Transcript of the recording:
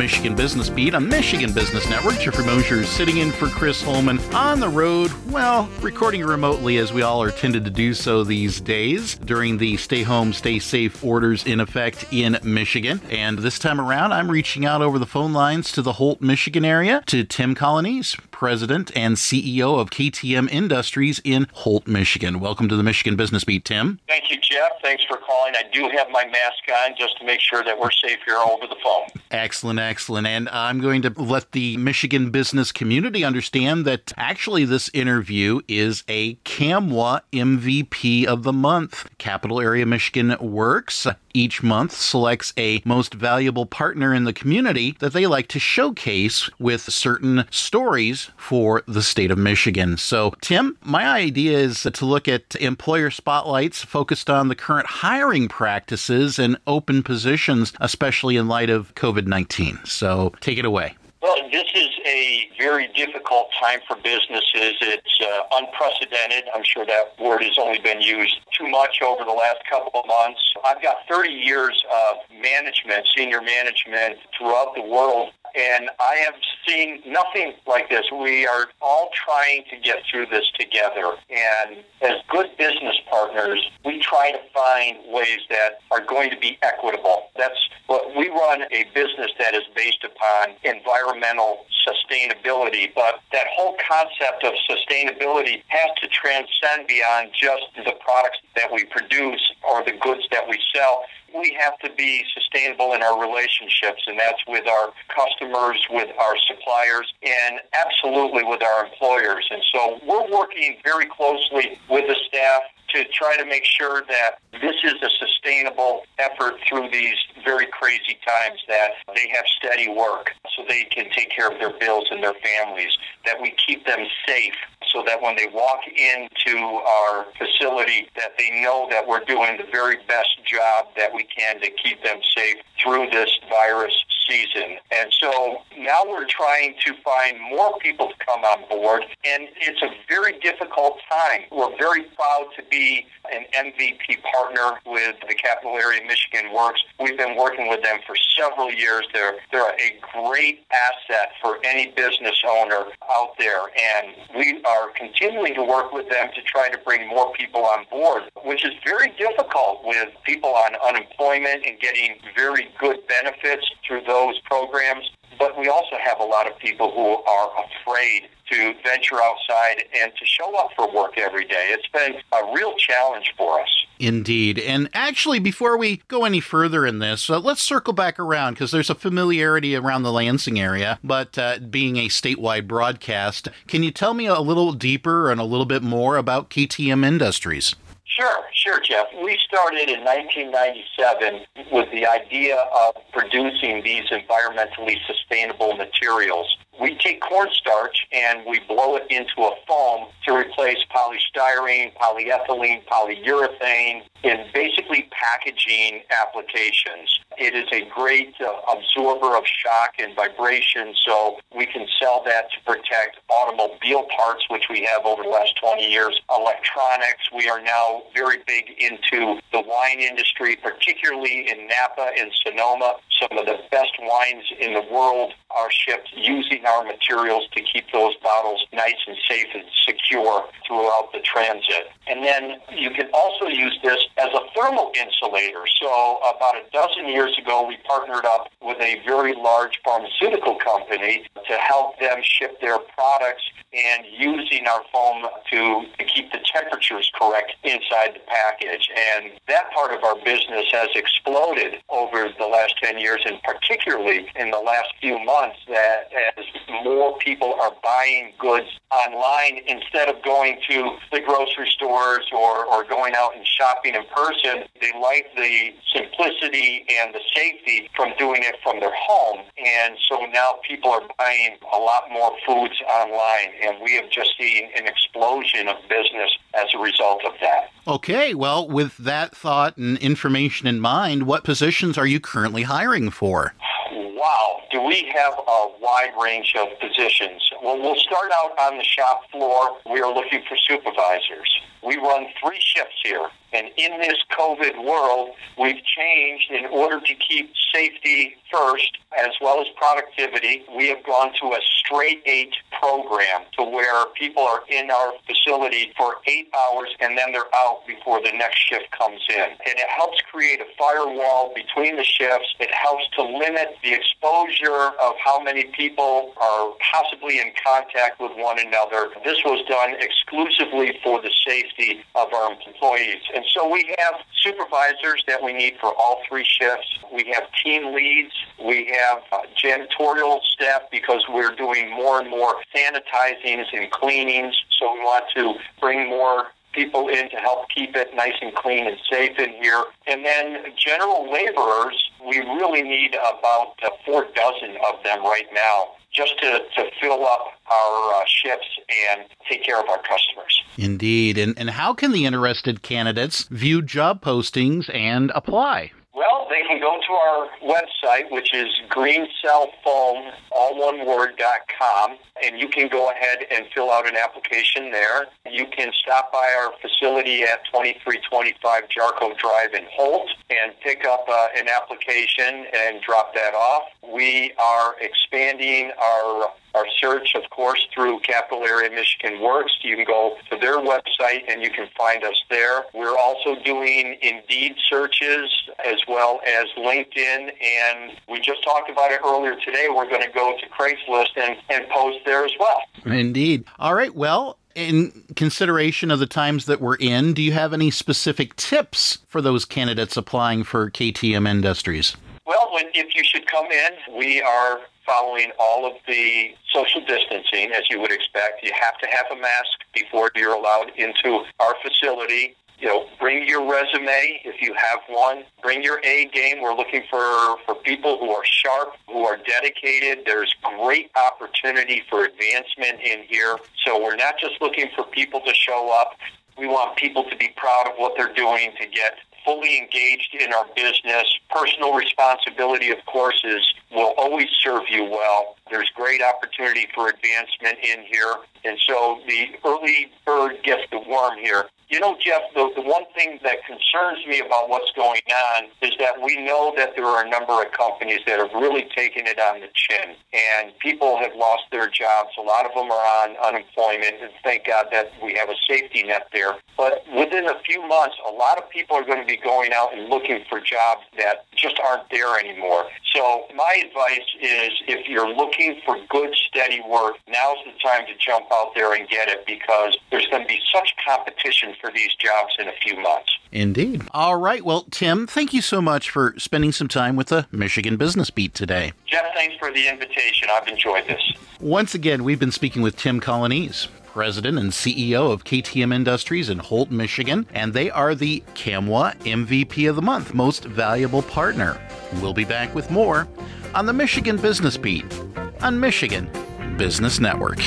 Michigan Business Beat on Michigan Business Network. Jeffrey Mosher is sitting in for Chris Holman on the road, well, recording remotely as we all are tended to do so these days during the stay home, stay safe orders in effect in Michigan. And this time around, I'm reaching out over the phone lines to the Holt, Michigan area to Tim Colonnese, President and CEO of KTM Industries in Holt, Michigan. Welcome to the Michigan Business Beat, Tim. Thank you, Jeff. Thanks for calling. I do have my mask on just to make sure that we're safe here over the phone. Excellent, excellent. And I'm going to let the Michigan business community understand that actually this interview is a CAMWA MVP of the month. Capital Area Michigan Works each month selects a most valuable partner in the community that they like to showcase with certain stories for the state of Michigan. So, Tim, my idea is to look at employer spotlights focused on the current hiring practices and open positions, especially in light of COVID 19. So, take it away. Well, this is a very difficult time for businesses. It's uh, unprecedented. I'm sure that word has only been used too much over the last couple of months. I've got 30 years of management, senior management throughout the world, and I have seen nothing like this. We are all trying to get through this together. And as good business partners, we try to find ways that are going to be equitable. That's what we run a business that is based upon environmental sustainability, but that whole concept of sustainability has to transcend beyond just the products that we produce or the goods sell we have to be sustainable in our relationships, and that's with our customers, with our suppliers, and absolutely with our employers. And so we're working very closely with the staff to try to make sure that this is a sustainable effort through these very crazy times, that they have steady work so they can take care of their bills and their families, that we keep them safe so that when they walk into our facility that they know that we're doing the very best job that we can to keep them safe through this virus season. And so now we're trying to find more people to come on board, and it's a very difficult time. We're very proud to be an MVP partner with the Capital Area Michigan Works. We've been working with them for several years. They're, they're a great asset for any business owner out there, and we are continuing to work with them to try to bring more people on board, which is very difficult with people on unemployment and getting very good benefits through those programs. But we also have a lot of people who are afraid to venture outside and to show up for work every day. It's been a real challenge for us. Indeed. And actually, before we go any further in this, uh, let's circle back around because there's a familiarity around the Lansing area, but uh, being a statewide broadcast, can you tell me a little deeper and a little bit more about KTM Industries? Sure, sure, Jeff. We started in 1997 with the idea of producing these environmentally sustainable materials we take cornstarch and we blow it into a foam to replace polystyrene, polyethylene, polyurethane in basically packaging applications. It is a great uh, absorber of shock and vibration, so we can sell that to protect automobile parts, which we have over the last 20 years, electronics. We are now very big into the wine industry, particularly in Napa and Sonoma. Some of the best wines in the world are shipped using our materials to keep those bottles nice and safe and secure throughout the transit. And then you can also use this as a thermal insulator. So about a dozen years ago, we partnered up with a very large pharmaceutical company to help them ship their products and using our foam to, to keep the temperatures correct inside the package. And that part of our business has exploded over the last 10 years, and particularly in the last few months, that as more people are buying goods online instead of going to the grocery stores or, or going out and shopping in person, they like the simplicity and the safety from doing it from their home. And so now people are buying a lot more foods online and we have just seen an explosion of business result of that. Okay, well, with that thought and information in mind, what positions are you currently hiring for? Wow, do we have a wide range of positions? Well, we'll start out on the shop floor. We are looking for supervisors. We run three shifts here. And in this COVID world, we've changed in order to keep safety first as well as productivity. We have gone to a straight eight program to where people are in our facility for eight hours and then they're out before the next shift comes in. And it helps create a firewall between the shifts. It helps to limit the exposure of how many people are possibly in contact with one another. This was done exclusively for the safety of our employees. And so we have supervisors that we need for all three shifts. We have team leads. We have uh, janitorial staff because we're doing more and more sanitizings and cleanings. So we want to bring more people in to help keep it nice and clean and safe in here. And then general laborers, we really need about uh, four dozen of them right now just to, to fill up our uh, shifts and take care of our customers. Indeed. And, and how can the interested candidates view job postings and apply? Well, they can go to our website, which is greencellfoam, all one word, dot com, and you can go ahead and fill out an application there. You can stop by our facility at 2325 Jarco Drive in Holt and pick up uh, an application and drop that off. We are expanding our our search, of course, through Capital Area Michigan Works. You can go to their website and you can find us there. We're also doing Indeed searches as well as LinkedIn, and we just talked about it earlier today. We're going to go to Craigslist and, and post there as well. Indeed. All right. Well, in consideration of the times that we're in, do you have any specific tips for those candidates applying for KTM Industries? Well, when, if you should come in, we are following all of the social distancing as you would expect. You have to have a mask before you're allowed into our facility. You know, bring your resume if you have one. Bring your A game. We're looking for, for people who are sharp, who are dedicated. There's great opportunity for advancement in here. So we're not just looking for people to show up. We want people to be proud of what they're doing to get fully engaged in our business. Personal responsibility, of course, is will always serve you well. There's great opportunity for advancement in here. And so the early bird gets the worm here. You know, Jeff, the, the one thing that concerns me about what's going on is that we know that there are a number of companies that have really taken it on the chin, and people have lost their jobs. A lot of them are on unemployment, and thank God that we have a safety net there. But within a few months, a lot of people are going to be going out and looking for jobs that just aren't there anymore. So my advice is if you're looking for good, steady work, now's the time to jump out there and get it because there's going to be such competition for these jobs in a few months. Indeed. All right. Well, Tim, thank you so much for spending some time with the Michigan Business Beat today. Jeff, thanks for the invitation. I've enjoyed this. Once again, we've been speaking with Tim Colonnese, President and CEO of KTM Industries in Holt, Michigan, and they are the CAMWA MVP of the Month, Most Valuable Partner. We'll be back with more on the Michigan Business Beat on Michigan Business Network.